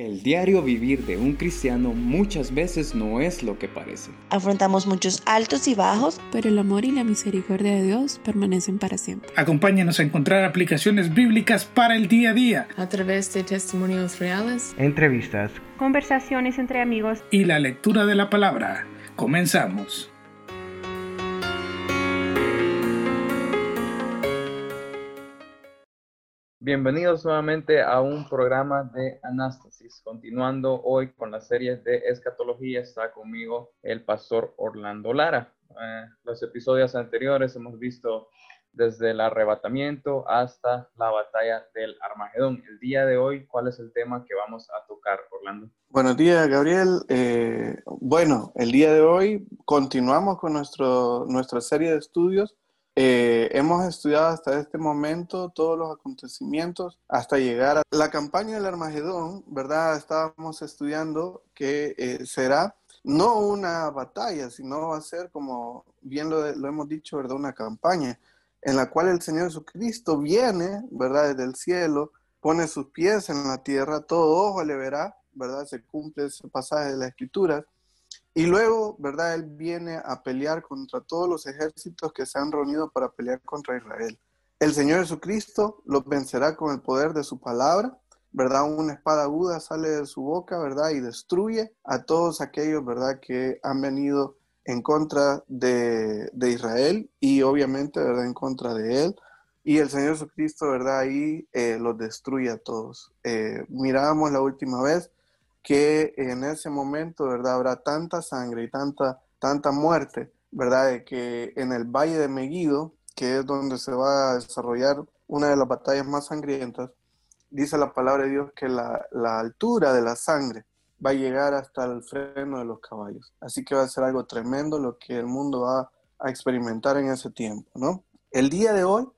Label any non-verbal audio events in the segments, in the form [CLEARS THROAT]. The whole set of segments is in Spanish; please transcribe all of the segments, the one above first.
El diario vivir de un cristiano muchas veces no es lo que parece. Afrontamos muchos altos y bajos, pero el amor y la misericordia de Dios permanecen para siempre. Acompáñanos a encontrar aplicaciones bíblicas para el día a día. A través de testimonios reales, entrevistas, conversaciones entre amigos y la lectura de la palabra. Comenzamos. Bienvenidos nuevamente a un programa de Anástasis. Continuando hoy con la serie de escatología, está conmigo el pastor Orlando Lara. Eh, los episodios anteriores hemos visto desde el arrebatamiento hasta la batalla del Armagedón. El día de hoy, ¿cuál es el tema que vamos a tocar, Orlando? Buenos días, Gabriel. Eh, bueno, el día de hoy continuamos con nuestro, nuestra serie de estudios eh, hemos estudiado hasta este momento todos los acontecimientos hasta llegar a la campaña del Armagedón, ¿verdad? Estábamos estudiando que eh, será no una batalla, sino va a ser, como bien lo, lo, hemos dicho, ¿verdad? Una campaña en la cual el Señor Jesucristo viene, ¿verdad? Desde el cielo, pone sus pies en la tierra, todo ojo le verá, ¿verdad? Se cumple ese pasaje de la Escritura y luego, ¿verdad? Él viene a pelear contra todos los ejércitos que se han reunido para pelear contra Israel. El Señor Jesucristo los vencerá con el poder de su palabra, ¿verdad? Una espada aguda sale de su boca, ¿verdad? Y destruye a todos aquellos, ¿verdad? Que han venido en contra de, Israel y obviamente, ¿verdad? En contra de él. Y el Señor Jesucristo, ¿verdad? Ahí eh, los destruye a todos. Eh, mirábamos la última vez que en ese momento, ¿verdad? Habrá tanta sangre y tanta, tanta muerte, ¿verdad? De que en el Valle de Meguido, que es donde se va a desarrollar una de las batallas más sangrientas, dice la palabra de Dios que la, la altura de la sangre va a llegar hasta el freno de los caballos. Así que va a ser algo tremendo lo que el mundo va a experimentar en ese tiempo, ¿no? El día de hoy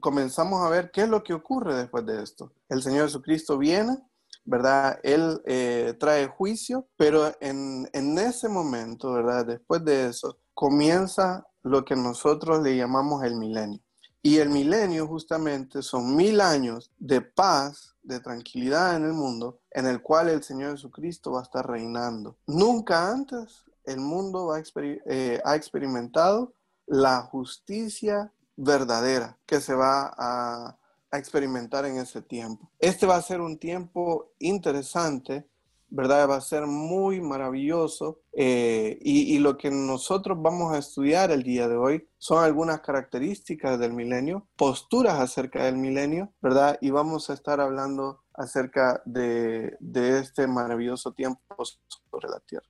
comenzamos a ver qué es lo que ocurre después de esto. El Señor Jesucristo viene, ¿verdad? Él eh, trae juicio, pero en, en ese momento, ¿verdad? Después de eso, comienza lo que nosotros le llamamos el milenio. Y el milenio justamente son mil años de paz, de tranquilidad en el mundo, en el cual el Señor Jesucristo va a estar reinando. Nunca antes el mundo va eh, ha experimentado la justicia verdadera que se va a, experimentar en ese tiempo. Este va a ser un tiempo interesante, ¿verdad? Va a ser muy maravilloso eh, y, lo que nosotros vamos a estudiar el día de hoy son algunas características del milenio, posturas acerca del milenio, ¿verdad? Y vamos a estar hablando acerca de, de este maravilloso tiempo sobre la tierra.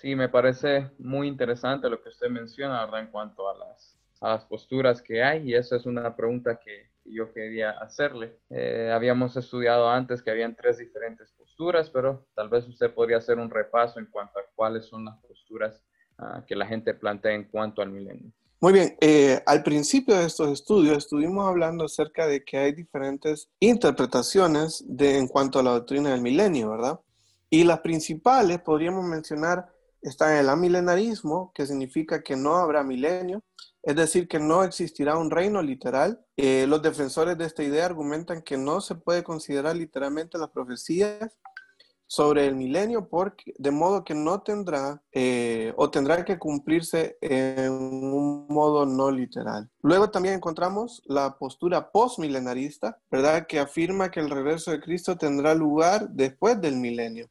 Sí, me parece muy interesante lo que usted menciona, ¿verdad? En cuanto a las, a las posturas que hay, y esa es una pregunta que, yo quería hacerle. Eh, habíamos estudiado antes que habían tres diferentes posturas, pero tal vez usted podría hacer un repaso en cuanto a cuáles son las posturas ah, que la gente plantea en cuanto al milenio. Muy bien, eh, al principio de estos estudios estuvimos hablando acerca de que hay diferentes interpretaciones de, en cuanto a la doctrina del milenio, ¿verdad? Y las principales podríamos mencionar están el amilenarismo, que significa que no habrá milenio, es decir, que no existirá un reino literal. Eh, los defensores de esta idea argumentan que no se puede considerar literalmente las profecías sobre el milenio, porque, de modo que no tendrá eh, o tendrá que cumplirse en un modo no literal. Luego también encontramos la postura postmilenarista, ¿verdad? Que afirma que el regreso de Cristo tendrá lugar después del milenio.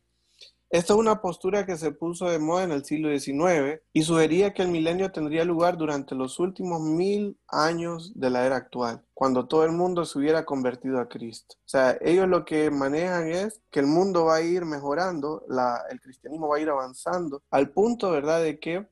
Esta es una postura que se puso de moda en el siglo XIX y sugería que el milenio tendría lugar durante los últimos mil años de la era actual, cuando todo el mundo se hubiera convertido a Cristo. O sea, ellos lo que manejan es que el mundo va a ir mejorando, el cristianismo va a ir avanzando, al punto, ¿verdad?, de que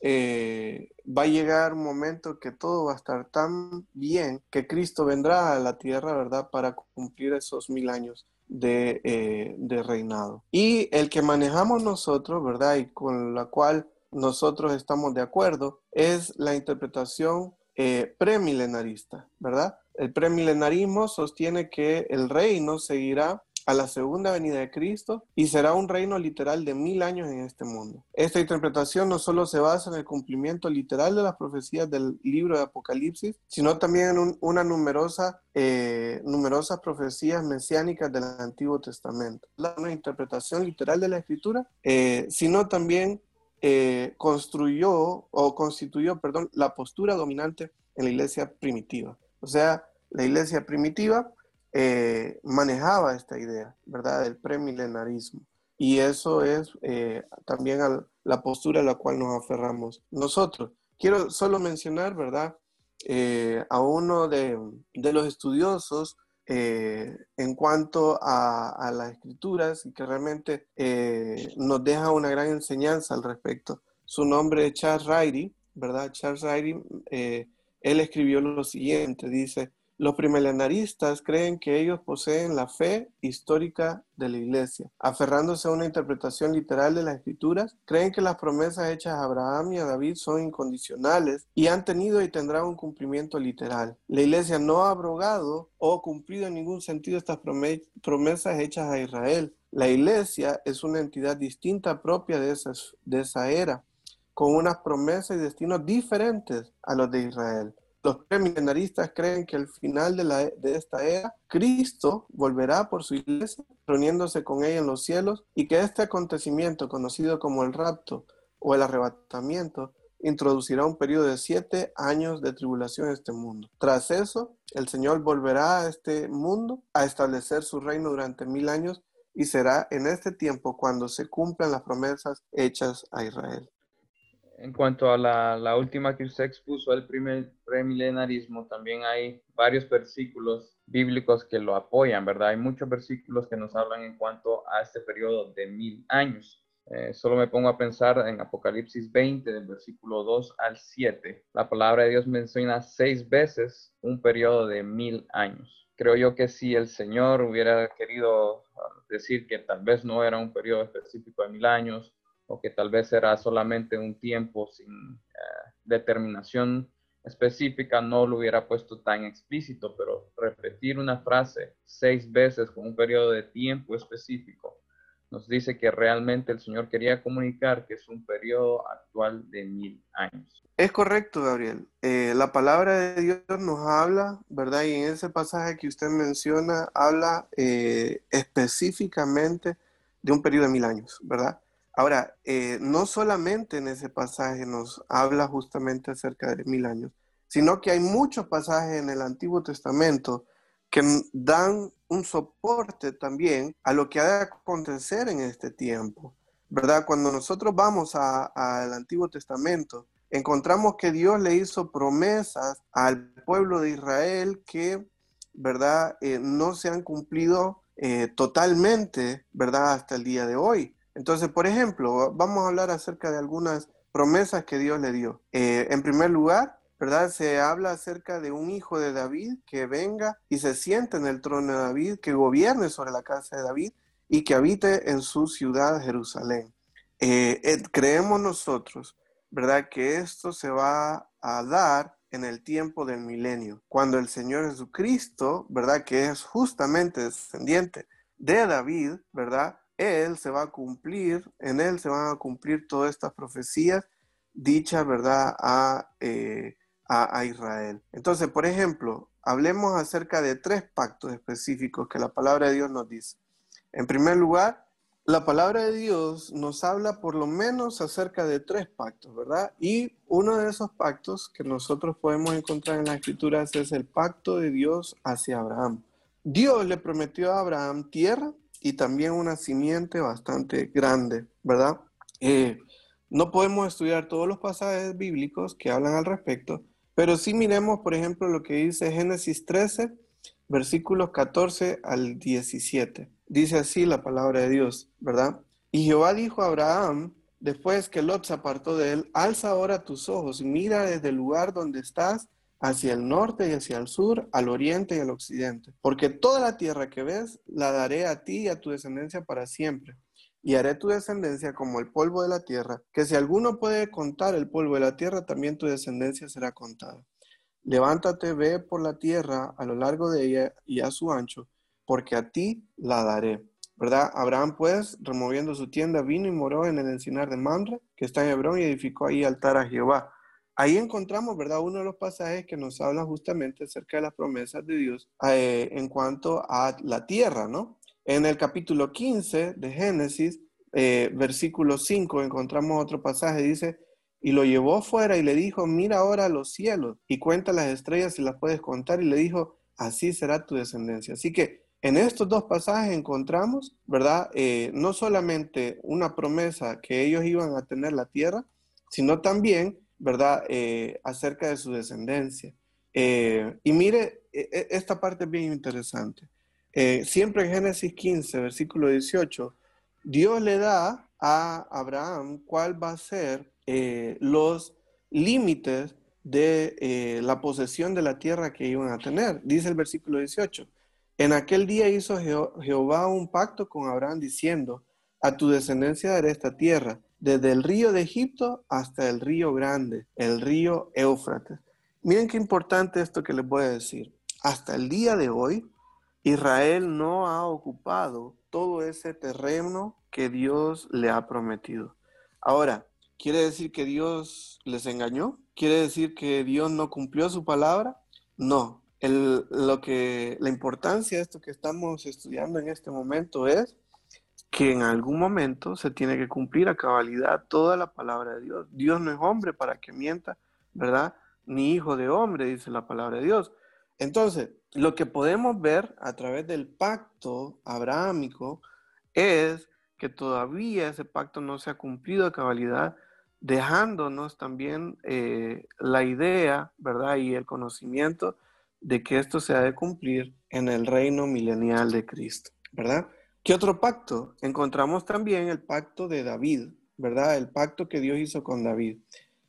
eh, va a llegar un momento que todo va a estar tan bien que Cristo vendrá a la tierra, ¿verdad?, para cumplir esos mil años eh, de, reinado. Y el que manejamos nosotros, ¿verdad? Y con la cual nosotros estamos de acuerdo, es la interpretación eh, premilenarista, ¿verdad? El premilenarismo sostiene que el reino seguirá a la segunda venida de Cristo y será un reino literal de mil años en este mundo. Esta interpretación no solo se basa en el cumplimiento literal de las profecías del libro de Apocalipsis, sino también en una numerosa, eh, numerosas profecías mesiánicas del Antiguo Testamento. Una interpretación literal de la Escritura, eh, sino también eh, construyó o constituyó, perdón, la postura dominante en la iglesia primitiva. O sea, la iglesia primitiva eh, manejaba esta idea, ¿verdad? Del premilenarismo. Y eso es eh, también la postura a la cual nos aferramos nosotros. Quiero solo mencionar, ¿verdad? Eh, a uno de, los estudiosos en cuanto a, las escrituras y que realmente nos deja una gran enseñanza al respecto. Su nombre es Charles Riley, ¿verdad? Charles Riley, él escribió lo siguiente, dice, los primelenaristas creen que ellos poseen la fe histórica de la iglesia. Aferrándose a una interpretación literal de las escrituras, creen que las promesas hechas a Abraham y a David son incondicionales y han tenido y tendrán un cumplimiento literal. La iglesia no ha abrogado o cumplido en ningún sentido estas promesas hechas a Israel. La iglesia es una entidad distinta propia de, de esa era, con unas promesas y destinos diferentes a los de Israel. Los premilenaristas creen que al final de, la, de, esta era, Cristo volverá por su iglesia, reuniéndose con ella en los cielos, y que este acontecimiento, conocido como el rapto o el arrebatamiento, introducirá un periodo de siete años de tribulación en este mundo. Tras eso, el Señor volverá a este mundo a establecer su reino durante mil años y será en este tiempo cuando se cumplan las promesas hechas a Israel. En cuanto a la, última que usted expuso, el premilenarismo, también hay varios versículos bíblicos que lo apoyan, ¿verdad? Hay muchos versículos que nos hablan en cuanto a este periodo de mil años. Eh, solo me pongo a pensar en Apocalipsis 20, del versículo 2 al 7. La palabra de Dios menciona seis veces un periodo de mil años. Creo yo que si el Señor hubiera querido ah, decir que tal vez no era un periodo específico de mil años, o que tal vez era solamente un tiempo sin eh, determinación específica, no lo hubiera puesto tan explícito, pero repetir una frase seis veces con un periodo de tiempo específico nos dice que realmente el Señor quería comunicar que es un periodo actual de mil años. Es correcto, Gabriel. Eh, la palabra de Dios nos habla, ¿verdad? Y en ese pasaje que usted menciona, habla eh, específicamente de un periodo de mil años, ¿verdad? Ahora, eh, no solamente en ese pasaje nos habla justamente acerca de mil años, sino que hay muchos pasajes en el Antiguo Testamento que dan un soporte también a lo que ha de acontecer en este tiempo, ¿verdad? Cuando nosotros vamos al Antiguo Testamento, encontramos que Dios le hizo promesas al pueblo de Israel que, ¿verdad? Eh, no se han cumplido eh, totalmente, ¿verdad? Hasta el día de hoy. Entonces, por ejemplo, vamos a hablar acerca de algunas promesas que Dios le dio. Eh, en primer lugar, ¿verdad? Se habla acerca de un hijo de David que venga y se siente en el trono de David, que gobierne sobre la casa de David y que habite en su ciudad Jerusalén. Eh, eh, creemos nosotros, ¿verdad? Que esto se va a dar en el tiempo del milenio, cuando el Señor Jesucristo, ¿verdad? Que es justamente descendiente de David, ¿verdad? Él se va a cumplir, en Él se van a cumplir todas estas profecías dichas, ¿verdad?, eh, a, a, Israel. Entonces, por ejemplo, hablemos acerca de tres pactos específicos que la palabra de Dios nos dice. En primer lugar, la palabra de Dios nos habla por lo menos acerca de tres pactos, ¿verdad? Y uno de esos pactos que nosotros podemos encontrar en las escrituras es el pacto de Dios hacia Abraham. Dios le prometió a Abraham tierra y también una simiente bastante grande, ¿verdad? Eh, no podemos estudiar todos los pasajes bíblicos que hablan al respecto, pero sí miremos, por ejemplo, lo que dice Génesis 13, versículos 14 al 17. Dice así la palabra de Dios, ¿verdad? Y Jehová dijo a Abraham, después que Lot se apartó de él, alza ahora tus ojos y mira desde el lugar donde estás hacia el norte y hacia el sur, al oriente y al occidente. Porque toda la tierra que ves la daré a ti y a tu descendencia para siempre. Y haré tu descendencia como el polvo de la tierra, que si alguno puede contar el polvo de la tierra, también tu descendencia será contada. Levántate, ve por la tierra a lo largo de ella y a su ancho, porque a ti la daré. ¿Verdad? Abraham, pues, removiendo su tienda, vino y moró en el encinar de Mamre, que está en Hebrón, y edificó ahí altar a Jehová. Ahí encontramos, ¿verdad? Uno de los pasajes que nos habla justamente acerca de las promesas de Dios eh, en cuanto a la tierra, ¿no? En el capítulo 15 de Génesis, eh, versículo 5, encontramos otro pasaje, dice, y lo llevó fuera y le dijo, mira ahora los cielos y cuenta las estrellas si las puedes contar, y le dijo, así será tu descendencia. Así que en estos dos pasajes encontramos, ¿verdad? Eh, no solamente una promesa que ellos iban a tener la tierra, sino también, ¿verdad? Eh, acerca de su descendencia. y mire, e, e, esta parte es bien interesante. Eh, siempre en Génesis 15, versículo 18, Dios le da a Abraham cuál va a ser eh, los límites de eh, la posesión de la tierra que iban a tener. Dice el versículo 18, en aquel día hizo Jehová un pacto con Abraham diciendo, a tu descendencia daré esta tierra, desde el río de Egipto hasta el río grande, el río Éufrates. Miren qué importante esto que les voy a decir. Hasta el día de hoy, Israel no ha ocupado todo ese terreno que Dios le ha prometido. Ahora, ¿quiere decir que Dios les engañó? ¿Quiere decir que Dios no cumplió su palabra? No. lo que, la importancia de esto que estamos estudiando en este momento es que en algún momento se tiene que cumplir a cabalidad toda la palabra de Dios. Dios no es hombre para que mienta, ¿verdad? Ni hijo de hombre, dice la palabra de Dios. Entonces, lo que podemos ver a través del pacto abrahámico es que todavía ese pacto no se ha cumplido a cabalidad, dejándonos también eh, la idea, ¿verdad? Y el conocimiento de que esto se ha de cumplir en el reino milenial de Cristo, ¿verdad? ¿Qué otro pacto? Encontramos también el pacto de David, ¿verdad? El pacto que Dios hizo con David.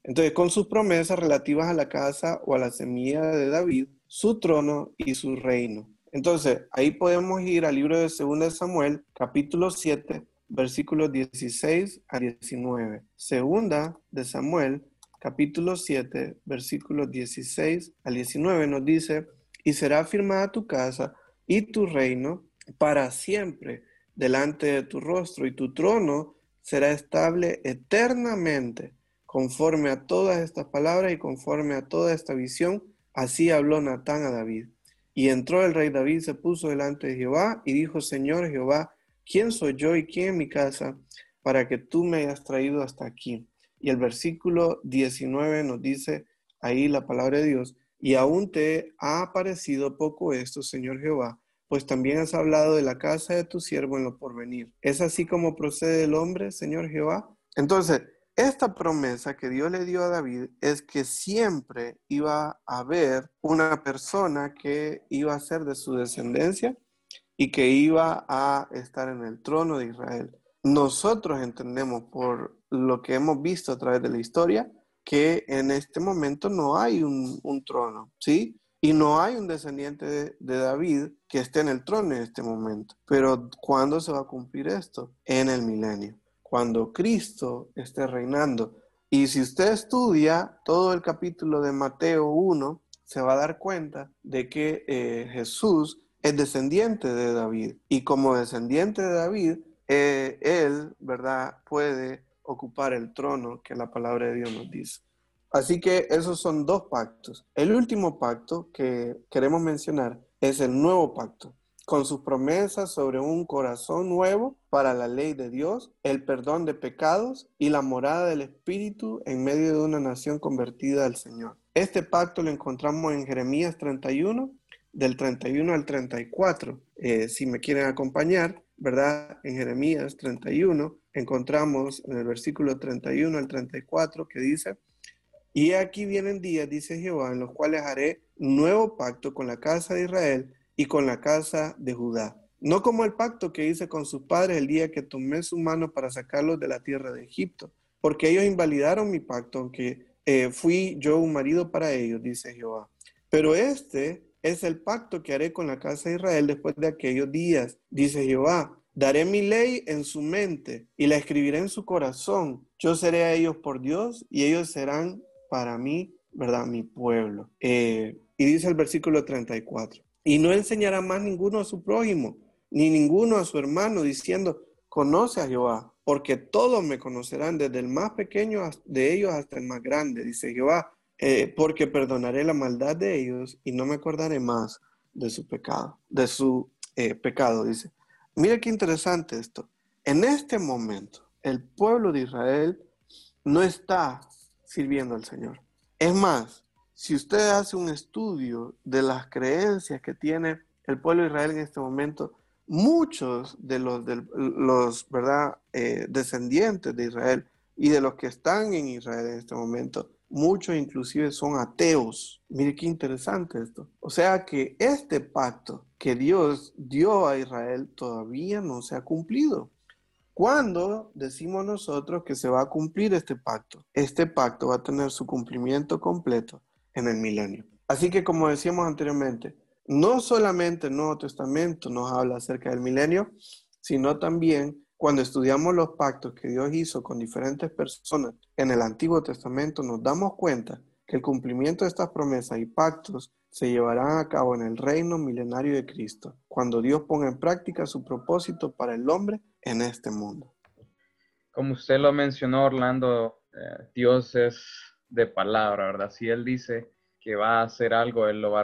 Entonces, con sus promesas relativas a la casa o a la semilla de David, su trono y su reino. Entonces, ahí podemos ir al libro de 2 Samuel, capítulo 7, versículos 16 a 19. Segunda de Samuel, capítulo 7, versículos 16 al 19 nos dice, y será firmada tu casa y tu reino para siempre delante de tu rostro, y tu trono será estable eternamente, conforme a todas estas palabras y conforme a toda esta visión Así habló Natán a David. Y entró el rey David, se puso delante de Jehová y dijo, Señor Jehová, ¿quién soy yo y quién es mi casa para que tú me hayas traído hasta aquí? Y el versículo 19 nos dice ahí la palabra de Dios, y aún te ha parecido poco esto, Señor Jehová, pues también has hablado de la casa de tu siervo en lo porvenir. ¿Es así como procede el hombre, Señor Jehová? Entonces, esta promesa que Dios le dio a David es que siempre iba a haber una persona que iba a ser de su descendencia y que iba a estar en el trono de Israel. Nosotros entendemos por lo que hemos visto a través de la historia que en este momento no hay un, trono, ¿sí? Y no hay un descendiente de, David que esté en el trono en este momento. Pero ¿cuándo se va a cumplir esto? En el milenio cuando Cristo esté reinando. Y si usted estudia todo el capítulo de Mateo 1, se va a dar cuenta de que eh, Jesús es descendiente de David. Y como descendiente de David, eh, él, ¿verdad?, puede ocupar el trono que la palabra de Dios nos dice. Así que esos son dos pactos. El último pacto que queremos mencionar es el nuevo pacto con sus promesas sobre un corazón nuevo para la ley de Dios, el perdón de pecados y la morada del Espíritu en medio de una nación convertida al Señor. Este pacto lo encontramos en Jeremías 31, del 31 al 34. Eh, si me quieren acompañar, ¿verdad? En Jeremías 31 encontramos en el versículo 31 al 34 que dice, y aquí vienen días, dice Jehová, en los cuales haré nuevo pacto con la casa de Israel y con la casa de Judá. No como el pacto que hice con sus padres el día que tomé su mano para sacarlos de la tierra de Egipto, porque ellos invalidaron mi pacto, aunque eh, fui yo un marido para ellos, dice Jehová. Pero este es el pacto que haré con la casa de Israel después de aquellos días, dice Jehová. Daré mi ley en su mente y la escribiré en su corazón. Yo seré a ellos por Dios y ellos serán para mí, ¿verdad? Mi pueblo. Eh, y dice el versículo 34. y no enseñará más ninguno a su prójimo, ni ninguno a su hermano, diciendo, conoce a Jehová, porque todos me conocerán, desde el más pequeño de ellos hasta el más grande, dice Jehová, eh, porque perdonaré la maldad de ellos y no me acordaré más de su pecado, de su eh, pecado, dice. Mira qué interesante esto. En este momento, el pueblo de Israel no está sirviendo al Señor. Es más, si usted hace un estudio de las creencias que tiene el pueblo de Israel en este momento, muchos de los, de los ¿verdad? Eh, descendientes de Israel y de los que están en Israel en este momento, muchos inclusive son ateos. Mire qué interesante esto. O sea que este pacto que Dios dio a Israel todavía no se ha cumplido. ¿Cuándo decimos nosotros que se va a cumplir este pacto? Este pacto va a tener su cumplimiento completo en el milenio. Así que como decíamos anteriormente, no solamente el Nuevo Testamento nos habla acerca del milenio, sino también cuando estudiamos los pactos que Dios hizo con diferentes personas en el Antiguo Testamento, nos damos cuenta que el cumplimiento de estas promesas y pactos se llevarán a cabo en el reino milenario de Cristo, cuando Dios ponga en práctica su propósito para el hombre en este mundo. Como usted lo mencionó, Orlando, eh, Dios es de palabra, ¿verdad? Si Él dice que va a hacer algo, Él lo va a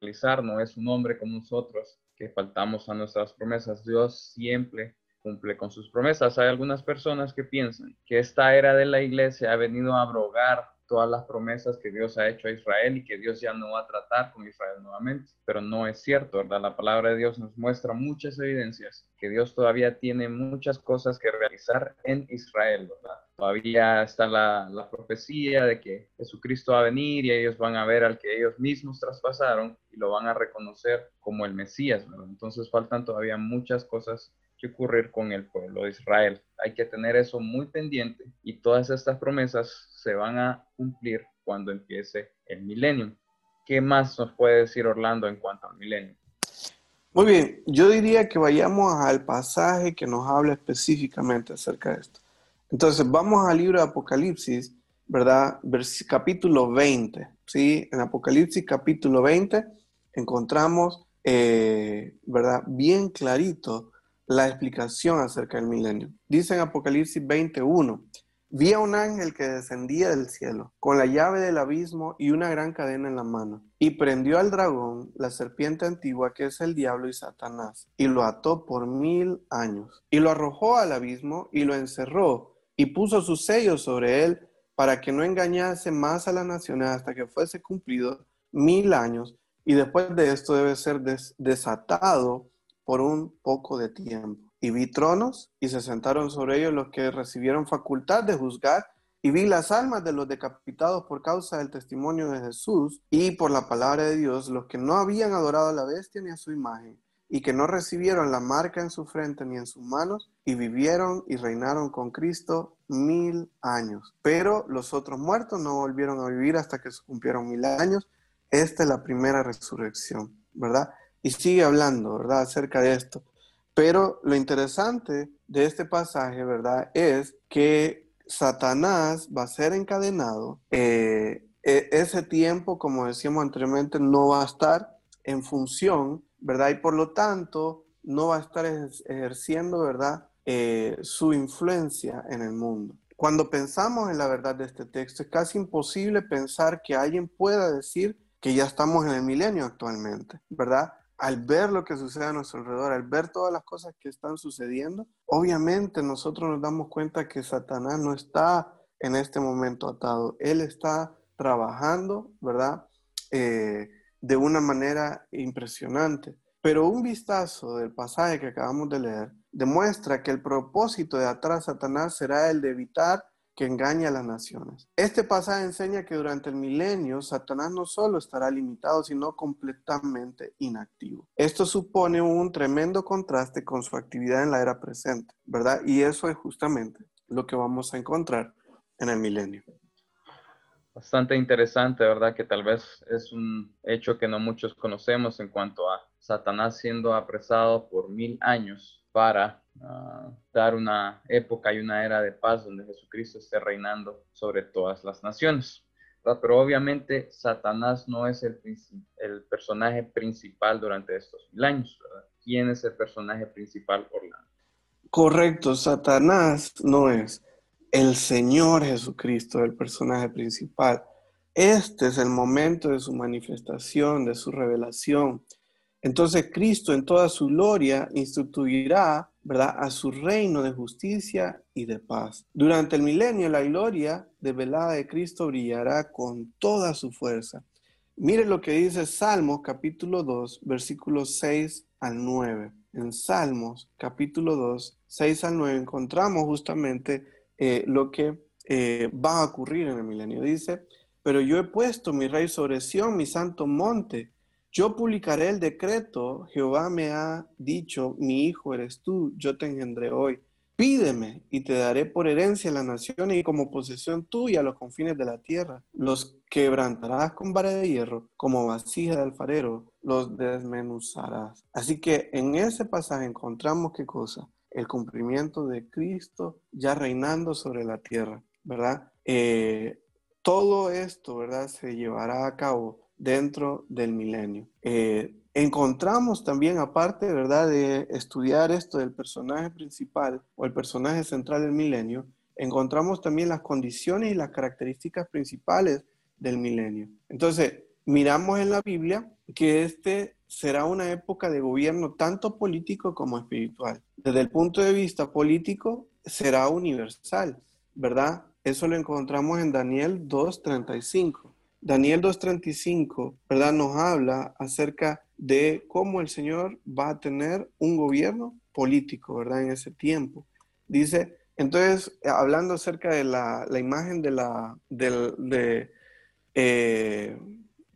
realizar, no es un hombre como nosotros que faltamos a nuestras promesas. Dios siempre cumple con sus promesas. Hay algunas personas que piensan que esta era de la iglesia ha venido a abrogar todas las promesas que Dios ha hecho a Israel y que Dios ya no va a tratar con Israel nuevamente. Pero no es cierto, ¿verdad? La palabra de Dios nos muestra muchas evidencias que Dios todavía tiene muchas cosas que realizar en Israel, ¿verdad? Todavía está la, la profecía de que Jesucristo va a venir y ellos van a ver al que ellos mismos traspasaron y lo van a reconocer como el Mesías, ¿verdad? Entonces faltan todavía muchas cosas que ocurrir con el pueblo de Israel. Hay que tener eso muy pendiente y todas estas promesas se van a cumplir cuando empiece el milenio. ¿Qué más nos puede decir Orlando en cuanto al milenio? Muy bien, yo diría que vayamos al pasaje que nos habla específicamente acerca de esto. Entonces, vamos al libro de Apocalipsis, ¿verdad? capítulo 20, ¿sí? En Apocalipsis capítulo 20 encontramos, eh, ¿verdad? Bien clarito la explicación acerca del milenio. Dice en Apocalipsis 21, vi a un ángel que descendía del cielo con la llave del abismo y una gran cadena en la mano, y prendió al dragón, la serpiente antigua que es el diablo y Satanás, y lo ató por mil años, y lo arrojó al abismo y lo encerró, y puso sus sellos sobre él para que no engañase más a las naciones hasta que fuese cumplido mil años, y después de esto debe ser desatado por un poco de tiempo. Y vi tronos y se sentaron sobre ellos los que recibieron facultad de juzgar. Y vi las almas de los decapitados por causa del testimonio de Jesús y por la palabra de Dios, los que no habían adorado a la bestia ni a su imagen, y que no recibieron la marca en su frente ni en sus manos, y vivieron y reinaron con Cristo mil años. Pero los otros muertos no volvieron a vivir hasta que se cumplieron mil años. Esta es la primera resurrección, ¿verdad? Y sigue hablando, ¿verdad?, acerca de esto. Pero lo interesante de este pasaje, ¿verdad?, es que Satanás va a ser encadenado. Eh, e, ese tiempo, como decíamos anteriormente, no va a estar en función, ¿verdad? Y por lo tanto, no va a estar ejerciendo, ¿verdad?, eh, su influencia en el mundo. Cuando pensamos en la verdad de este texto, es casi imposible pensar que alguien pueda decir que ya estamos en el milenio actualmente, ¿verdad? Al ver lo que sucede a nuestro alrededor, al ver todas las cosas que están sucediendo, obviamente nosotros nos damos cuenta que Satanás no está en este momento atado. Él está trabajando, ¿verdad? Eh, de una manera impresionante. Pero un vistazo del pasaje que acabamos de leer demuestra que el propósito de atrás Satanás será el de evitar que engaña a las naciones. Este pasaje enseña que durante el milenio Satanás no solo estará limitado, sino completamente inactivo. Esto supone un tremendo contraste con su actividad en la era presente, ¿verdad? Y eso es justamente lo que vamos a encontrar en el milenio. Bastante interesante, ¿verdad? Que tal vez es un hecho que no muchos conocemos en cuanto a Satanás siendo apresado por mil años para dar una época y una era de paz donde Jesucristo esté reinando sobre todas las naciones. Pero obviamente Satanás no es el, el personaje principal durante estos mil años. ¿Quién es el personaje principal, Orlando? Correcto, Satanás no es el Señor Jesucristo el personaje principal. Este es el momento de su manifestación, de su revelación. Entonces Cristo en toda su gloria instituirá, ¿verdad?, a su reino de justicia y de paz. Durante el milenio la gloria de velada de Cristo brillará con toda su fuerza. Mire lo que dice Salmos capítulo 2, versículos 6 al 9. En Salmos capítulo 2, 6 al 9 encontramos justamente eh, lo que eh, va a ocurrir en el milenio. Dice, pero yo he puesto mi rey sobre Sión, mi santo monte. Yo publicaré el decreto. Jehová me ha dicho, mi hijo eres tú, yo te engendré hoy. Pídeme y te daré por herencia las naciones y como posesión tuya los confines de la tierra. Los quebrantarás con vara de hierro, como vasija de alfarero, los desmenuzarás. Así que en ese pasaje encontramos qué cosa? El cumplimiento de Cristo ya reinando sobre la tierra, ¿verdad? Eh, todo esto, ¿verdad? Se llevará a cabo dentro del milenio. Eh, encontramos también, aparte, ¿verdad?, de estudiar esto del personaje principal o el personaje central del milenio, encontramos también las condiciones y las características principales del milenio. Entonces, miramos en la Biblia que este será una época de gobierno tanto político como espiritual. Desde el punto de vista político, será universal, ¿verdad? Eso lo encontramos en Daniel 2.35. Daniel 2.35, ¿verdad? Nos habla acerca de cómo el Señor va a tener un gobierno político, ¿verdad? En ese tiempo. Dice, entonces, hablando acerca de la, imagen de la, eh,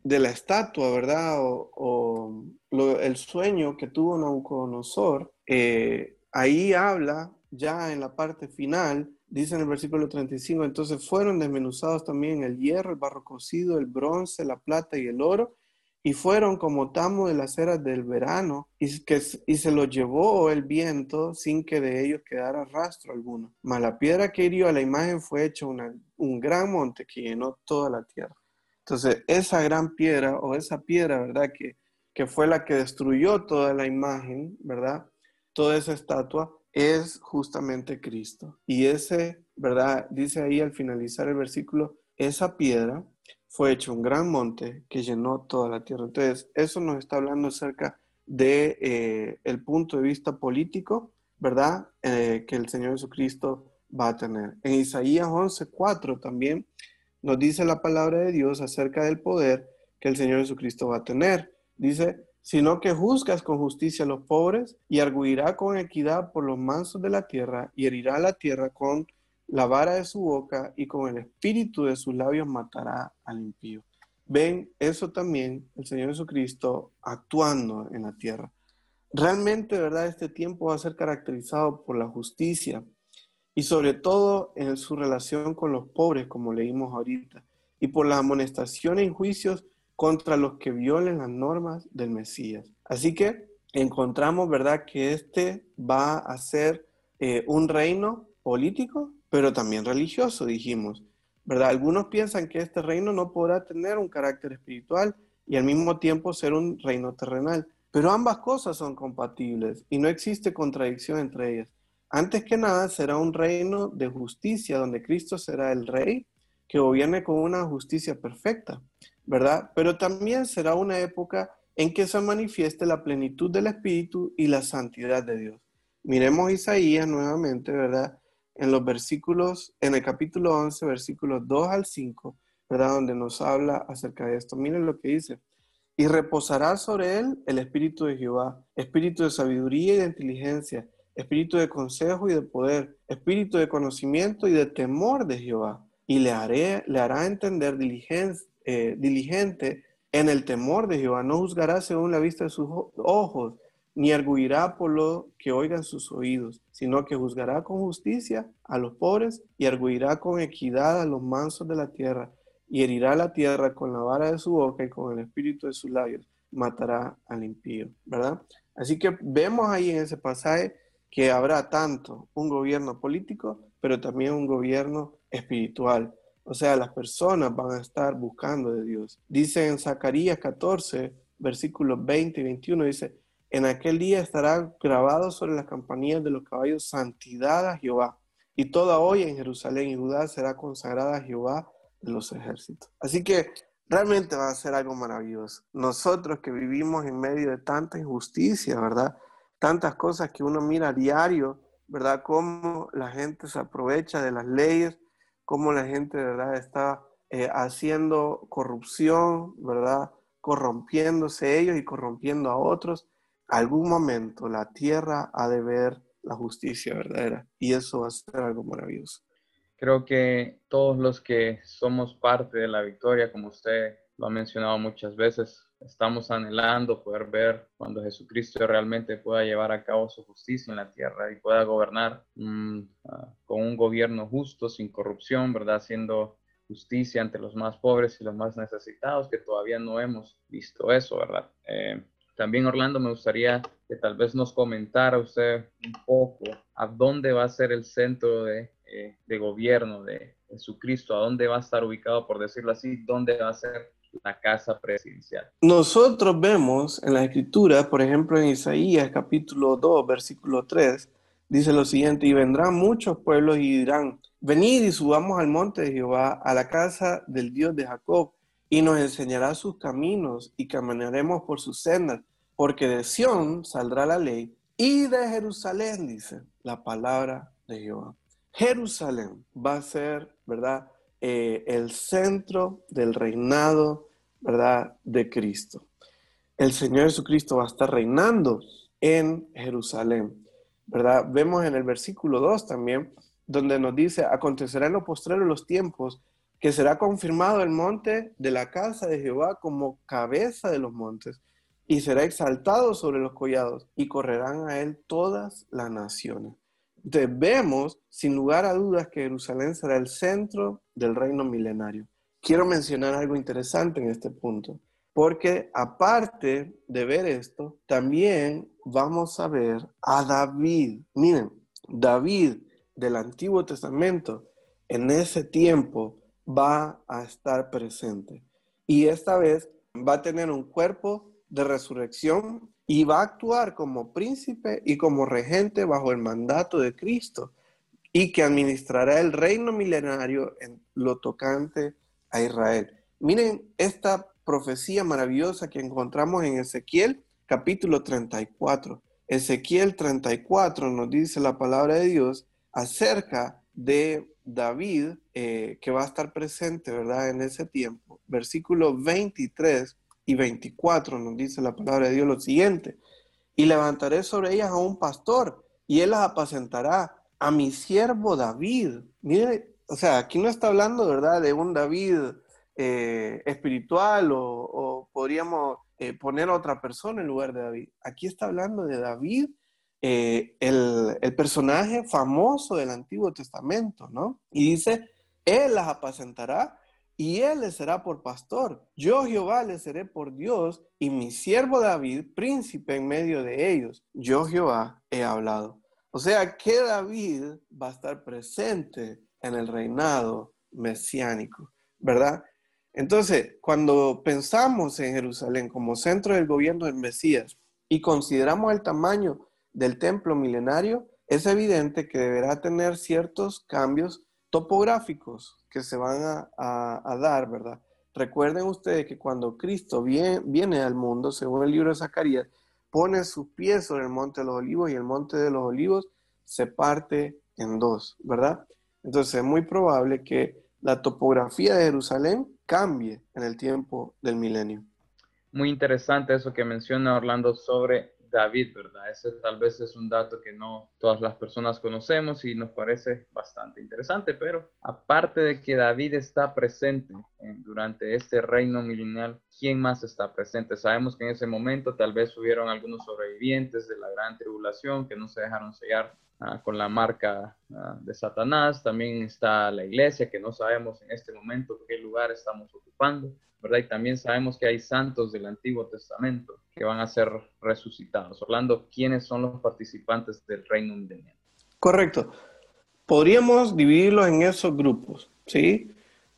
de la estatua, ¿verdad? O, el sueño que tuvo Nabucodonosor, eh, ahí habla ya en la parte final Dice en el versículo 35, entonces fueron desmenuzados también el hierro, el barro cocido, el bronce, la plata y el oro, y fueron como tamo de las eras del verano, y, que, y se los llevó el viento sin que de ellos quedara rastro alguno. Mas la piedra que hirió a la imagen fue hecha un gran monte que llenó toda la tierra. Entonces, esa gran piedra o esa piedra, ¿verdad? Que, que fue la que destruyó toda la imagen, ¿verdad? Toda esa estatua, es justamente Cristo. Y ese, ¿verdad? Dice ahí al finalizar el versículo, esa piedra fue hecho un gran monte que llenó toda la tierra. Entonces, eso nos está hablando acerca de eh, el punto de vista político, ¿verdad? Eh, que el Señor Jesucristo va a tener. En Isaías 11:4 también nos dice la palabra de Dios acerca del poder que el Señor Jesucristo va a tener. Dice, sino que juzgas con justicia a los pobres y arguirá con equidad por los mansos de la tierra y herirá la tierra con la vara de su boca y con el espíritu de sus labios matará al impío. Ven eso también el Señor Jesucristo actuando en la tierra. Realmente, ¿verdad? Este tiempo va a ser caracterizado por la justicia y sobre todo en su relación con los pobres, como leímos ahorita, y por las amonestaciones y juicios contra los que violen las normas del Mesías. Así que encontramos, ¿verdad?, que este va a ser eh, un reino político, pero también religioso, dijimos, ¿verdad? Algunos piensan que este reino no podrá tener un carácter espiritual y al mismo tiempo ser un reino terrenal, pero ambas cosas son compatibles y no existe contradicción entre ellas. Antes que nada, será un reino de justicia donde Cristo será el rey que gobierne con una justicia perfecta. ¿Verdad? Pero también será una época en que se manifieste la plenitud del Espíritu y la santidad de Dios. Miremos Isaías nuevamente, ¿verdad? En los versículos, en el capítulo 11, versículos 2 al 5, ¿verdad? Donde nos habla acerca de esto. Miren lo que dice. Y reposará sobre él el Espíritu de Jehová, Espíritu de sabiduría y de inteligencia, Espíritu de consejo y de poder, Espíritu de conocimiento y de temor de Jehová. Y le, haré, le hará entender diligencia eh, diligente en el temor de Jehová. No juzgará según la vista de sus ojos, ni arguirá por lo que oigan sus oídos, sino que juzgará con justicia a los pobres y arguirá con equidad a los mansos de la tierra, y herirá la tierra con la vara de su boca y con el espíritu de sus labios, matará al impío, ¿verdad? Así que vemos ahí en ese pasaje que habrá tanto un gobierno político, pero también un gobierno espiritual. O sea, las personas van a estar buscando de Dios. Dice en Zacarías 14, versículos 20 y 21, dice, en aquel día estará grabado sobre las campanillas de los caballos santidad a Jehová. Y toda olla en Jerusalén y Judá será consagrada a Jehová de los ejércitos. Así que realmente va a ser algo maravilloso. Nosotros que vivimos en medio de tanta injusticia, ¿verdad? Tantas cosas que uno mira a diario, ¿verdad? Cómo la gente se aprovecha de las leyes, cómo la gente, ¿verdad? Está eh, haciendo corrupción, ¿verdad? Corrompiéndose ellos y corrompiendo a otros. Algún momento la tierra ha de ver la justicia verdadera y eso va a ser algo maravilloso. Creo que todos los que somos parte de la victoria, como usted lo ha mencionado muchas veces, estamos anhelando poder ver cuando Jesucristo realmente pueda llevar a cabo su justicia en la tierra y pueda gobernar mm, ah, con un gobierno justo, sin corrupción, ¿verdad? Haciendo justicia ante los más pobres y los más necesitados, que todavía no hemos visto eso, ¿verdad? Eh, también, Orlando, me gustaría que tal vez nos comentara usted un poco a dónde va a ser el centro de eh, de gobierno de Jesucristo, a dónde va a estar ubicado, por decirlo así, dónde va a ser la casa presidencial. Nosotros vemos en la escritura, por ejemplo en Isaías capítulo 2, versículo 3, dice lo siguiente, y vendrán muchos pueblos y dirán, venid y subamos al monte de Jehová, a la casa del Dios de Jacob, y nos enseñará sus caminos y caminaremos por sus sendas, porque de Sión saldrá la ley y de Jerusalén, dice la palabra de Jehová. Jerusalén va a ser, ¿verdad? Eh, el centro del reinado, ¿verdad? De Cristo. El Señor Jesucristo va a estar reinando en Jerusalén, ¿verdad? Vemos en el versículo 2 también, donde nos dice, acontecerá en los postreros los tiempos que será confirmado el monte de la casa de Jehová como cabeza de los montes, y será exaltado sobre los collados, y correrán a él todas las naciones. Debemos, sin lugar a dudas, que Jerusalén será el centro del reino milenario. Quiero mencionar algo interesante en este punto, porque aparte de ver esto, también vamos a ver a David. Miren, David del Antiguo Testamento en ese tiempo va a estar presente. Y esta vez va a tener un cuerpo de resurrección y va a actuar como príncipe y como regente bajo el mandato de Cristo y que administrará el reino milenario en lo tocante a Israel. Miren esta profecía maravillosa que encontramos en Ezequiel capítulo 34. Ezequiel 34 nos dice la palabra de Dios acerca de David eh, que va a estar presente, ¿verdad? En ese tiempo. Versículo 23 y 24 nos dice la palabra de Dios lo siguiente, y levantaré sobre ellas a un pastor, y él las apacentará a mi siervo David. Mire, o sea, aquí no está hablando, ¿verdad?, de un David eh, espiritual o, podríamos eh, poner a otra persona en lugar de David. Aquí está hablando de David, eh, el, el personaje famoso del Antiguo Testamento, ¿no? Y dice, él las apacentará y él le será por pastor. Yo Jehová le seré por Dios y mi siervo David príncipe en medio de ellos. Yo Jehová he hablado. O sea que David va a estar presente en el reinado mesiánico, ¿verdad? Entonces, cuando pensamos en Jerusalén como centro del gobierno del Mesías y consideramos el tamaño del templo milenario, es evidente que deberá tener ciertos cambios topográficos que se van a, dar, ¿verdad? Recuerden ustedes que cuando Cristo viene, viene, al mundo, según el libro de Zacarías, pone sus pies sobre el monte de los olivos y el monte de los olivos se parte en dos, ¿verdad? Entonces es muy probable que la topografía de Jerusalén cambie en el tiempo del milenio. Muy interesante eso que menciona Orlando sobre David, ¿verdad? Ese tal vez es un dato que no todas las personas conocemos y nos parece bastante interesante, pero aparte de que David está presente durante este reino milenial, ¿quién más está presente? Sabemos que en ese momento tal vez hubieron algunos sobrevivientes de la gran tribulación que no se dejaron sellar ah, con la marca ah, de Satanás. También está la iglesia, que no sabemos en este momento qué lugar estamos ocupando. ¿verdad? Y también sabemos que hay santos del Antiguo Testamento que van a ser resucitados. Orlando, ¿quiénes son los participantes del reino milenial? Correcto. Podríamos dividirlos en esos grupos, ¿sí?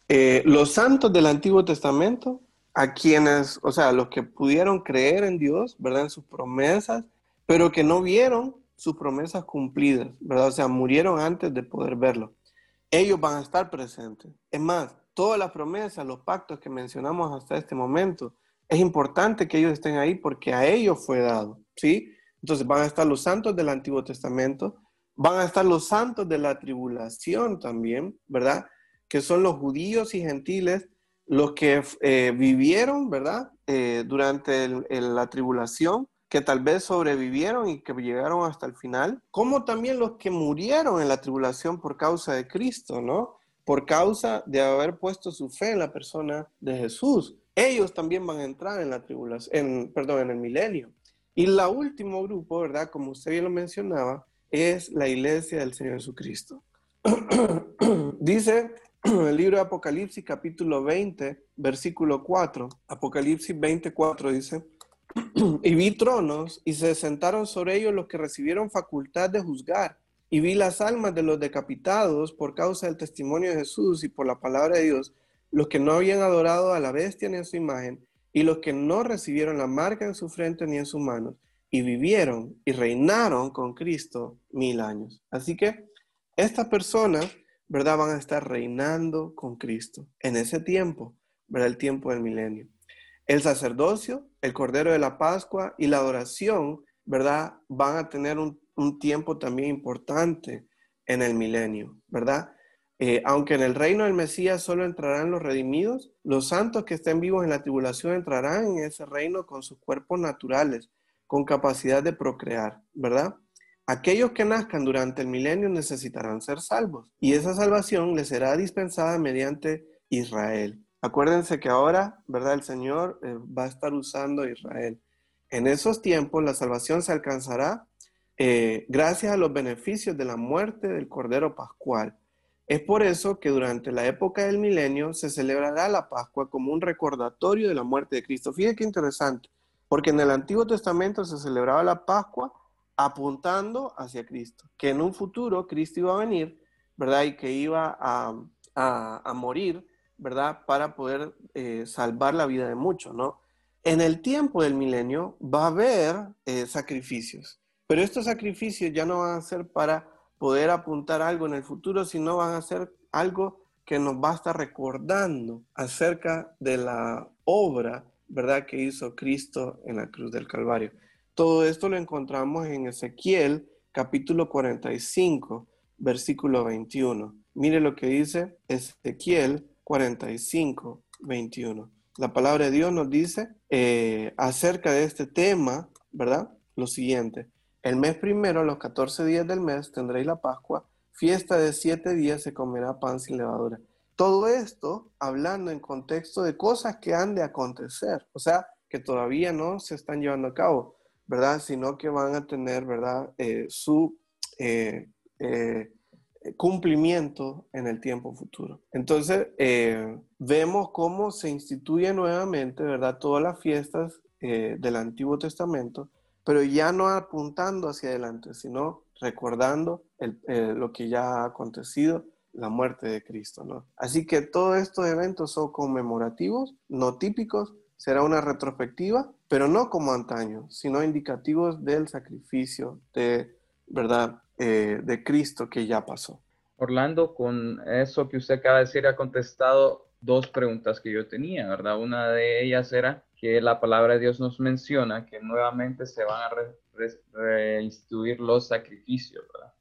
Eh, los santos del Antiguo Testamento, a quienes, o sea, los que pudieron creer en Dios, ¿verdad? En sus promesas, pero que no vieron sus promesas cumplidas, ¿verdad? O sea, murieron antes de poder verlo. Ellos van a estar presentes. Es más, todas las promesas, los pactos que mencionamos hasta este momento, es importante que ellos estén ahí porque a ellos fue dado, ¿sí? Entonces van a estar los santos del Antiguo Testamento, van a estar los santos de la tribulación también, ¿verdad? Que son los judíos y gentiles, los que eh, vivieron, ¿verdad? Eh, durante la tribulación, que tal vez sobrevivieron y que llegaron hasta el final, como también los que murieron en la tribulación por causa de Cristo, ¿no? Por causa de haber puesto su fe en la persona de Jesús. Ellos también van a entrar en la tribulación, en, perdón, en el milenio. Y la último grupo, ¿verdad? Como usted bien lo mencionaba, es la iglesia del Señor Jesucristo. [CLEARS THROAT] Dice el libro de Apocalipsis capítulo 20, versículo 4. Apocalipsis 24 dice, [CLEARS THROAT] y vi tronos y se sentaron sobre ellos los que recibieron facultad de juzgar. Y vi las almas de los decapitados por causa del testimonio de Jesús y por la palabra de Dios, los que no habían adorado a la bestia ni a su imagen, y los que no recibieron la marca en su frente ni en sus manos, y vivieron y reinaron con Cristo mil años. Así que estas personas, ¿verdad? Van a estar reinando con Cristo en ese tiempo, ¿verdad? El tiempo del milenio. El sacerdocio, el Cordero de la Pascua y la adoración, ¿verdad? Van a tener un, tiempo también importante en el milenio, ¿verdad? Eh, aunque en el reino del Mesías solo entrarán los redimidos, los santos que estén vivos en la tribulación entrarán en ese reino con sus cuerpos naturales, con capacidad de procrear, ¿verdad? Aquellos que nazcan durante el milenio necesitarán ser salvos y esa salvación les será dispensada mediante Israel. Acuérdense que ahora, ¿verdad? El Señor eh, va a estar usando a Israel. En esos tiempos la salvación se alcanzará eh, gracias a los beneficios de la muerte del Cordero Pascual. Es por eso que durante la época del milenio se celebrará la Pascua como un recordatorio de la muerte de Cristo. Fíjense qué interesante, porque en el Antiguo Testamento se celebraba la Pascua apuntando hacia Cristo, que en un futuro Cristo iba a venir, ¿verdad? Y que iba a, a morir ¿verdad? Para poder eh, salvar la vida de muchos, ¿no? En el tiempo del milenio va a haber eh, sacrificios, pero estos sacrificios ya no van a ser para poder apuntar algo en el futuro, sino van a ser algo que nos va a estar recordando acerca de la obra, ¿verdad?, que hizo Cristo en la cruz del Calvario. Todo esto lo encontramos en Ezequiel capítulo 45, versículo 21. Mire lo que dice Ezequiel 45, 21. La palabra de Dios nos dice eh, acerca de este tema, ¿verdad? Lo siguiente. El mes primero, los 14 días del mes, tendréis la Pascua. Fiesta de siete días se comerá pan sin levadura. Todo esto hablando en contexto de cosas que han de acontecer, o sea, que todavía no se están llevando a cabo, ¿verdad? Sino que van a tener, ¿verdad? Eh, su eh, cumplimiento en el tiempo futuro. Entonces, eh, vemos cómo se instituye nuevamente, ¿verdad? Todas las fiestas eh, del Antiguo Testamento, pero ya no apuntando hacia adelante, sino recordando eh, lo que ya ha acontecido, la muerte de Cristo, ¿no? Así que todos estos eventos son conmemorativos, no típicos, será una retrospectiva, pero no como antaño, sino indicativos del sacrificio de, ¿verdad? Eh, de Cristo que ya pasó. Orlando, con eso que usted acaba de decir, ha contestado dos preguntas que yo tenía, ¿verdad? Una de ellas era que la palabra de Dios nos menciona que nuevamente se van a reinstituir los sacrificios, ¿verdad?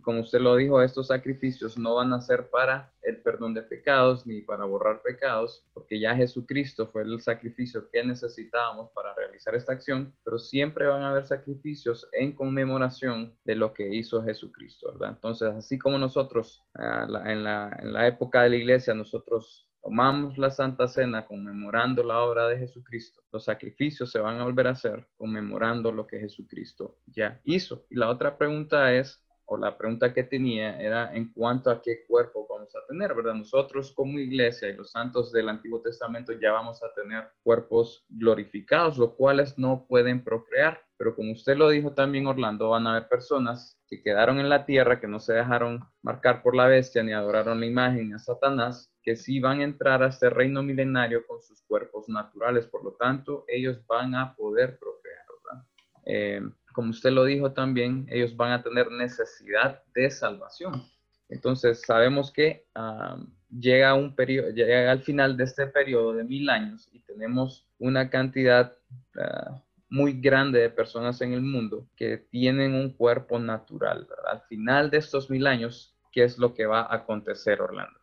Como usted lo dijo, estos sacrificios no van a ser para el perdón de pecados ni para borrar pecados, porque ya Jesucristo fue el sacrificio que necesitábamos para realizar esta acción, pero siempre van a haber sacrificios en conmemoración de lo que hizo Jesucristo, ¿verdad? Entonces, así como nosotros ah, en, la, en la época de la iglesia, nosotros tomamos la Santa Cena conmemorando la obra de Jesucristo, los sacrificios se van a volver a hacer conmemorando lo que Jesucristo ya hizo. Y la otra pregunta es, o la pregunta que tenía era en cuanto a qué cuerpo vamos a tener, ¿verdad? Nosotros como iglesia y los santos del Antiguo Testamento ya vamos a tener cuerpos glorificados, los cuales no pueden procrear. Pero como usted lo dijo también, Orlando, van a haber personas que quedaron en la tierra, que no se dejaron marcar por la bestia ni adoraron la imagen a Satanás, que sí van a entrar a este reino milenario con sus cuerpos naturales, por lo tanto, ellos van a poder procrear, ¿verdad? Eh, como usted lo dijo también, ellos van a tener necesidad de salvación. Entonces, sabemos que ah, llega un periodo, llega al final de este periodo de mil años y tenemos una cantidad ah, muy grande de personas en el mundo que tienen un cuerpo natural. Al final de estos mil años, ¿qué es lo que va a acontecer, Orlando?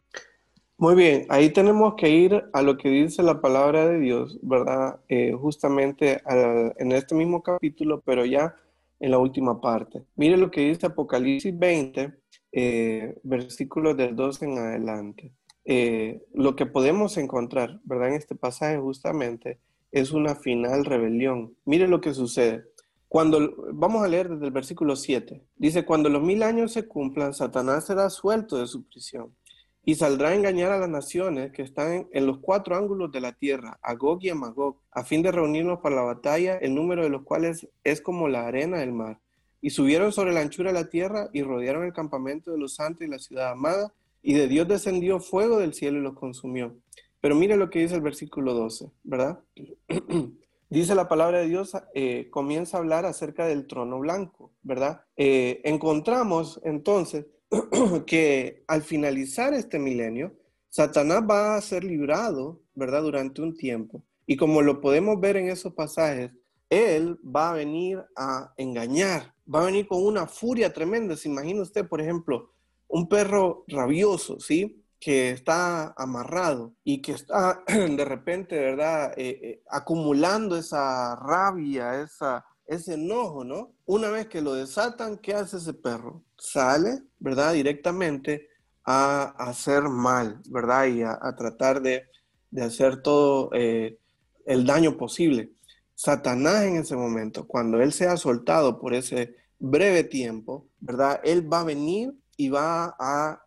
Muy bien, ahí tenemos que ir a lo que dice la palabra de Dios, ¿verdad? Eh, justamente en este mismo capítulo, pero ya en la última parte. Mire lo que dice Apocalipsis 20, eh, versículos del 12 en adelante. Eh, lo que podemos encontrar, ¿verdad? En este pasaje justamente es una final rebelión. Mire lo que sucede. Cuando, vamos a leer desde el versículo 7. Dice, cuando los mil años se cumplan, Satanás será suelto de su prisión y saldrá a engañar a las naciones que están en, los cuatro ángulos de la tierra, a Gog y a Magog, a fin de reunirnos para la batalla, el número de los cuales es como la arena del mar. Y subieron sobre la anchura de la tierra y rodearon el campamento de los santos y la ciudad amada, y de Dios descendió fuego del cielo y los consumió. Pero mire lo que dice el versículo 12, ¿verdad? [CLEARS THROAT] dice la palabra de Dios, eh, comienza a hablar acerca del trono blanco, ¿verdad? Eh, encontramos entonces [CLEARS THROAT] que al finalizar este milenio, Satanás va a ser librado, ¿verdad? Durante un tiempo. Y como lo podemos ver en esos pasajes, él va a venir a engañar, va a venir con una furia tremenda. Se imagina usted, por ejemplo, un perro rabioso, ¿sí? que está amarrado y que está [CLEARS THROAT] de repente, ¿verdad? Eh, eh, acumulando esa rabia, esa, ese enojo, ¿no? Una vez que lo desatan, ¿qué hace ese perro? Sale, ¿verdad? Directamente a, hacer mal, ¿verdad? Y a, tratar de, hacer todo eh, el daño posible. Satanás en ese momento, cuando él sea soltado por ese breve tiempo, ¿verdad? Él va a venir y va a,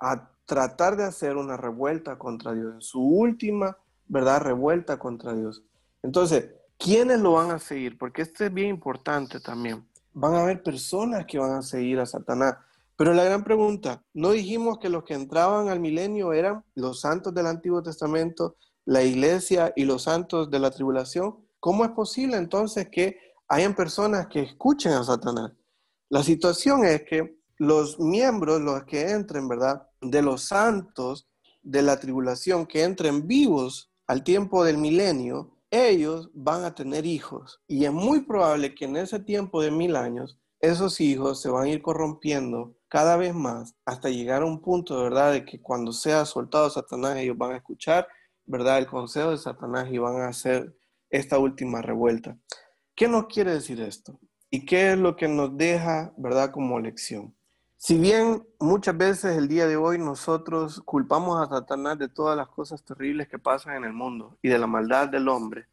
a tratar de hacer una revuelta contra Dios, su última, ¿verdad? Revuelta contra Dios. Entonces, ¿quiénes lo van a seguir? Porque esto es bien importante también. Van a haber personas que van a seguir a Satanás. Pero la gran pregunta, ¿no dijimos que los que entraban al milenio eran los santos del Antiguo Testamento, la iglesia y los santos de la tribulación? ¿Cómo es posible entonces que hayan personas que escuchen a Satanás? La situación es que los miembros, los que entren, ¿verdad? de los santos de la tribulación que entren vivos al tiempo del milenio, ellos van a tener hijos. Y es muy probable que en ese tiempo de mil años, esos hijos se van a ir corrompiendo cada vez más hasta llegar a un punto, de verdad, de que cuando sea soltado Satanás, ellos van a escuchar, ¿verdad?, el consejo de Satanás y van a hacer esta última revuelta. ¿Qué nos quiere decir esto? ¿Y qué es lo que nos deja, ¿verdad?, como lección? Si bien muchas veces el día de hoy nosotros culpamos a Satanás de todas las cosas terribles que pasan en el mundo y de la maldad del hombre,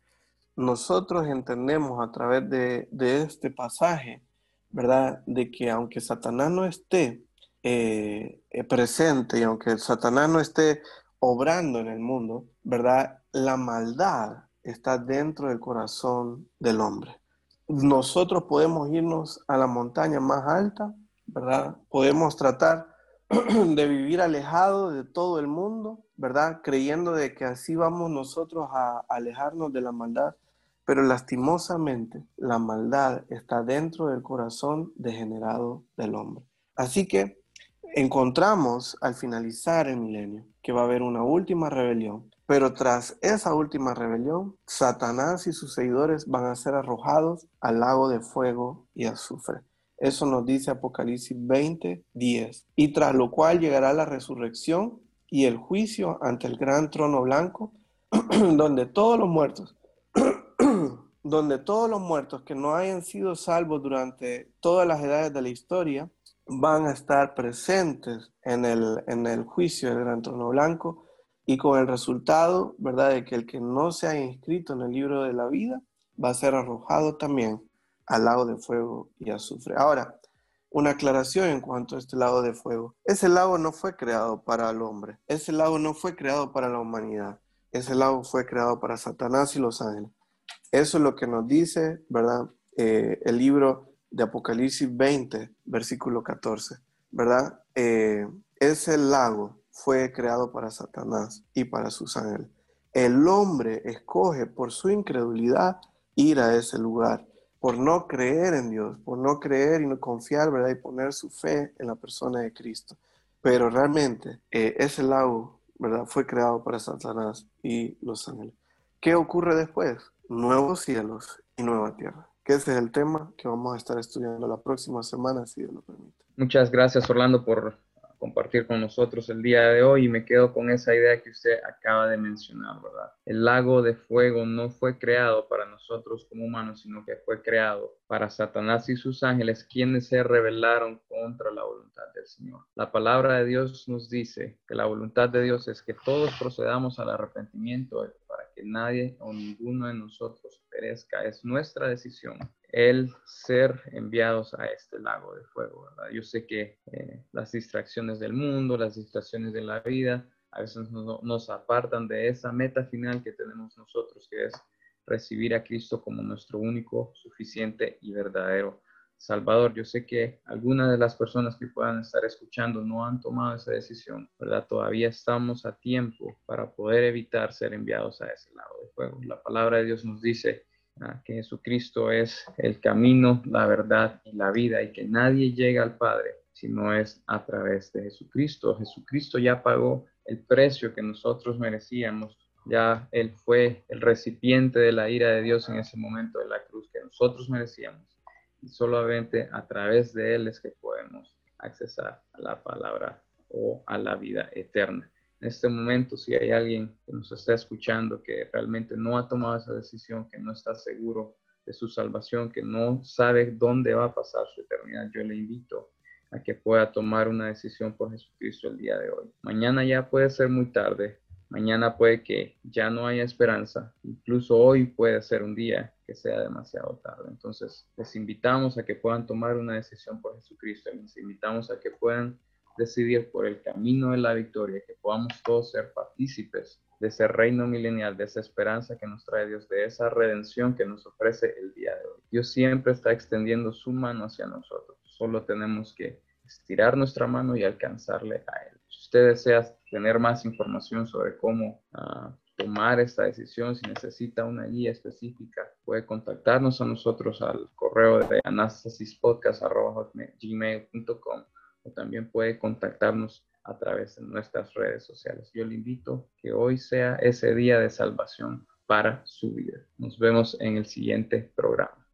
nosotros entendemos a través de, este pasaje, ¿verdad? De que aunque Satanás no esté eh, eh, presente y aunque Satanás no esté obrando en el mundo, ¿verdad? La maldad está dentro del corazón del hombre. Nosotros podemos irnos a la montaña más alta ¿verdad? Podemos tratar [CLEARS THROAT] de vivir alejado de todo el mundo, ¿verdad? Creyendo de que así vamos nosotros a alejarnos de la maldad, pero lastimosamente la maldad está dentro del corazón degenerado del hombre. Así que encontramos al finalizar el milenio que va a haber una última rebelión, pero tras esa última rebelión, Satanás y sus seguidores van a ser arrojados al lago de fuego y azufre. Eso nos dice Apocalipsis 20, 10. Y tras lo cual llegará la resurrección y el juicio ante el gran trono blanco, [CLEARS THROAT] donde todos los muertos, [CLEARS THROAT] donde todos los muertos que no hayan sido salvos durante todas las edades de la historia, van a estar presentes en el, en el juicio del gran trono blanco y con el resultado, ¿verdad?, de que el que no se haya inscrito en el libro de la vida va a ser arrojado también al lago de fuego y azufre. Ahora, una aclaración en cuanto a este lago de fuego. Ese lago no fue creado para el hombre, ese lago no fue creado para la humanidad, ese lago fue creado para Satanás y los ángeles. Eso es lo que nos dice, ¿verdad? Eh, el libro de Apocalipsis 20, versículo 14, ¿verdad? Eh, ese lago fue creado para Satanás y para sus ángeles. El hombre escoge por su incredulidad ir a ese lugar, por no creer en Dios, por no creer y no confiar, ¿verdad? Y poner su fe en la persona de Cristo. Pero realmente eh, ese lago, ¿verdad? Fue creado para Satanás y los ángeles. ¿Qué ocurre después? Nuevos cielos y nueva tierra. Que ese es el tema que vamos a estar estudiando la próxima semana, si Dios lo permite. Muchas gracias, Orlando, por compartir con nosotros el día de hoy y me quedo con esa idea que usted acaba de mencionar, ¿verdad? El lago de fuego no fue creado para nosotros como humanos, sino que fue creado para Satanás y sus ángeles, quienes se rebelaron contra la voluntad del Señor. La palabra de Dios nos dice que la voluntad de Dios es que todos procedamos al arrepentimiento para que nadie o ninguno de nosotros perezca. Es nuestra decisión el ser enviados a este lago de fuego. Yo sé que eh, las distracciones del mundo, las distracciones de la vida, a veces nos, apartan de esa meta final que tenemos nosotros, que es recibir a Cristo como nuestro único, suficiente y verdadero Salvador. Yo sé que algunas de las personas que puedan estar escuchando no han tomado esa decisión, ¿verdad? Todavía estamos a tiempo para poder evitar ser enviados a ese lago de fuego. La palabra de Dios nos dice que Jesucristo es el camino, la verdad y la vida y que nadie llega al Padre si no es a través de Jesucristo. Jesucristo ya pagó el precio que nosotros merecíamos. Ya Él fue el recipiente de la ira de Dios en ese momento de la cruz que nosotros merecíamos. Y solamente a través de Él es que podemos accesar a la palabra o a la vida eterna en este momento, si hay alguien que nos está escuchando que realmente no ha tomado esa decisión, que no está seguro de su salvación, que no sabe dónde va a pasar su eternidad, yo le invito a que pueda tomar una decisión por Jesucristo el día de hoy. Mañana ya puede ser muy tarde, mañana puede que ya no haya esperanza, incluso hoy puede ser un día que sea demasiado tarde. Entonces, les invitamos a que puedan tomar una decisión por Jesucristo, les invitamos a que puedan decidir por el camino de la victoria, que podamos todos ser partícipes de ese reino milenial, de esa esperanza que nos trae Dios, de esa redención que nos ofrece el día de hoy. Dios siempre está extendiendo su mano hacia nosotros. Solo tenemos que estirar nuestra mano y alcanzarle a Él. Si usted desea tener más información sobre cómo uh, tomar esta decisión, si necesita una guía específica, puede contactarnos a nosotros al correo de anastasispodcast.gmail.com o también puede contactarnos a través de nuestras redes sociales. Yo le invito que hoy sea ese día de salvación para su vida. Nos vemos en el siguiente programa.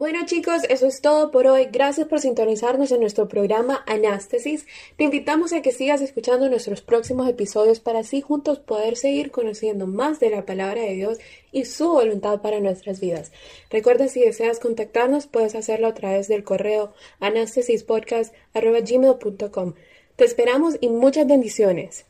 Bueno chicos, eso es todo por hoy. Gracias por sintonizarnos en nuestro programa Anástesis. Te invitamos a que sigas escuchando nuestros próximos episodios para así juntos poder seguir conociendo más de la palabra de Dios y su voluntad para nuestras vidas. Recuerda si deseas contactarnos puedes hacerlo a través del correo anastesispodcast.gmail.com. Te esperamos y muchas bendiciones.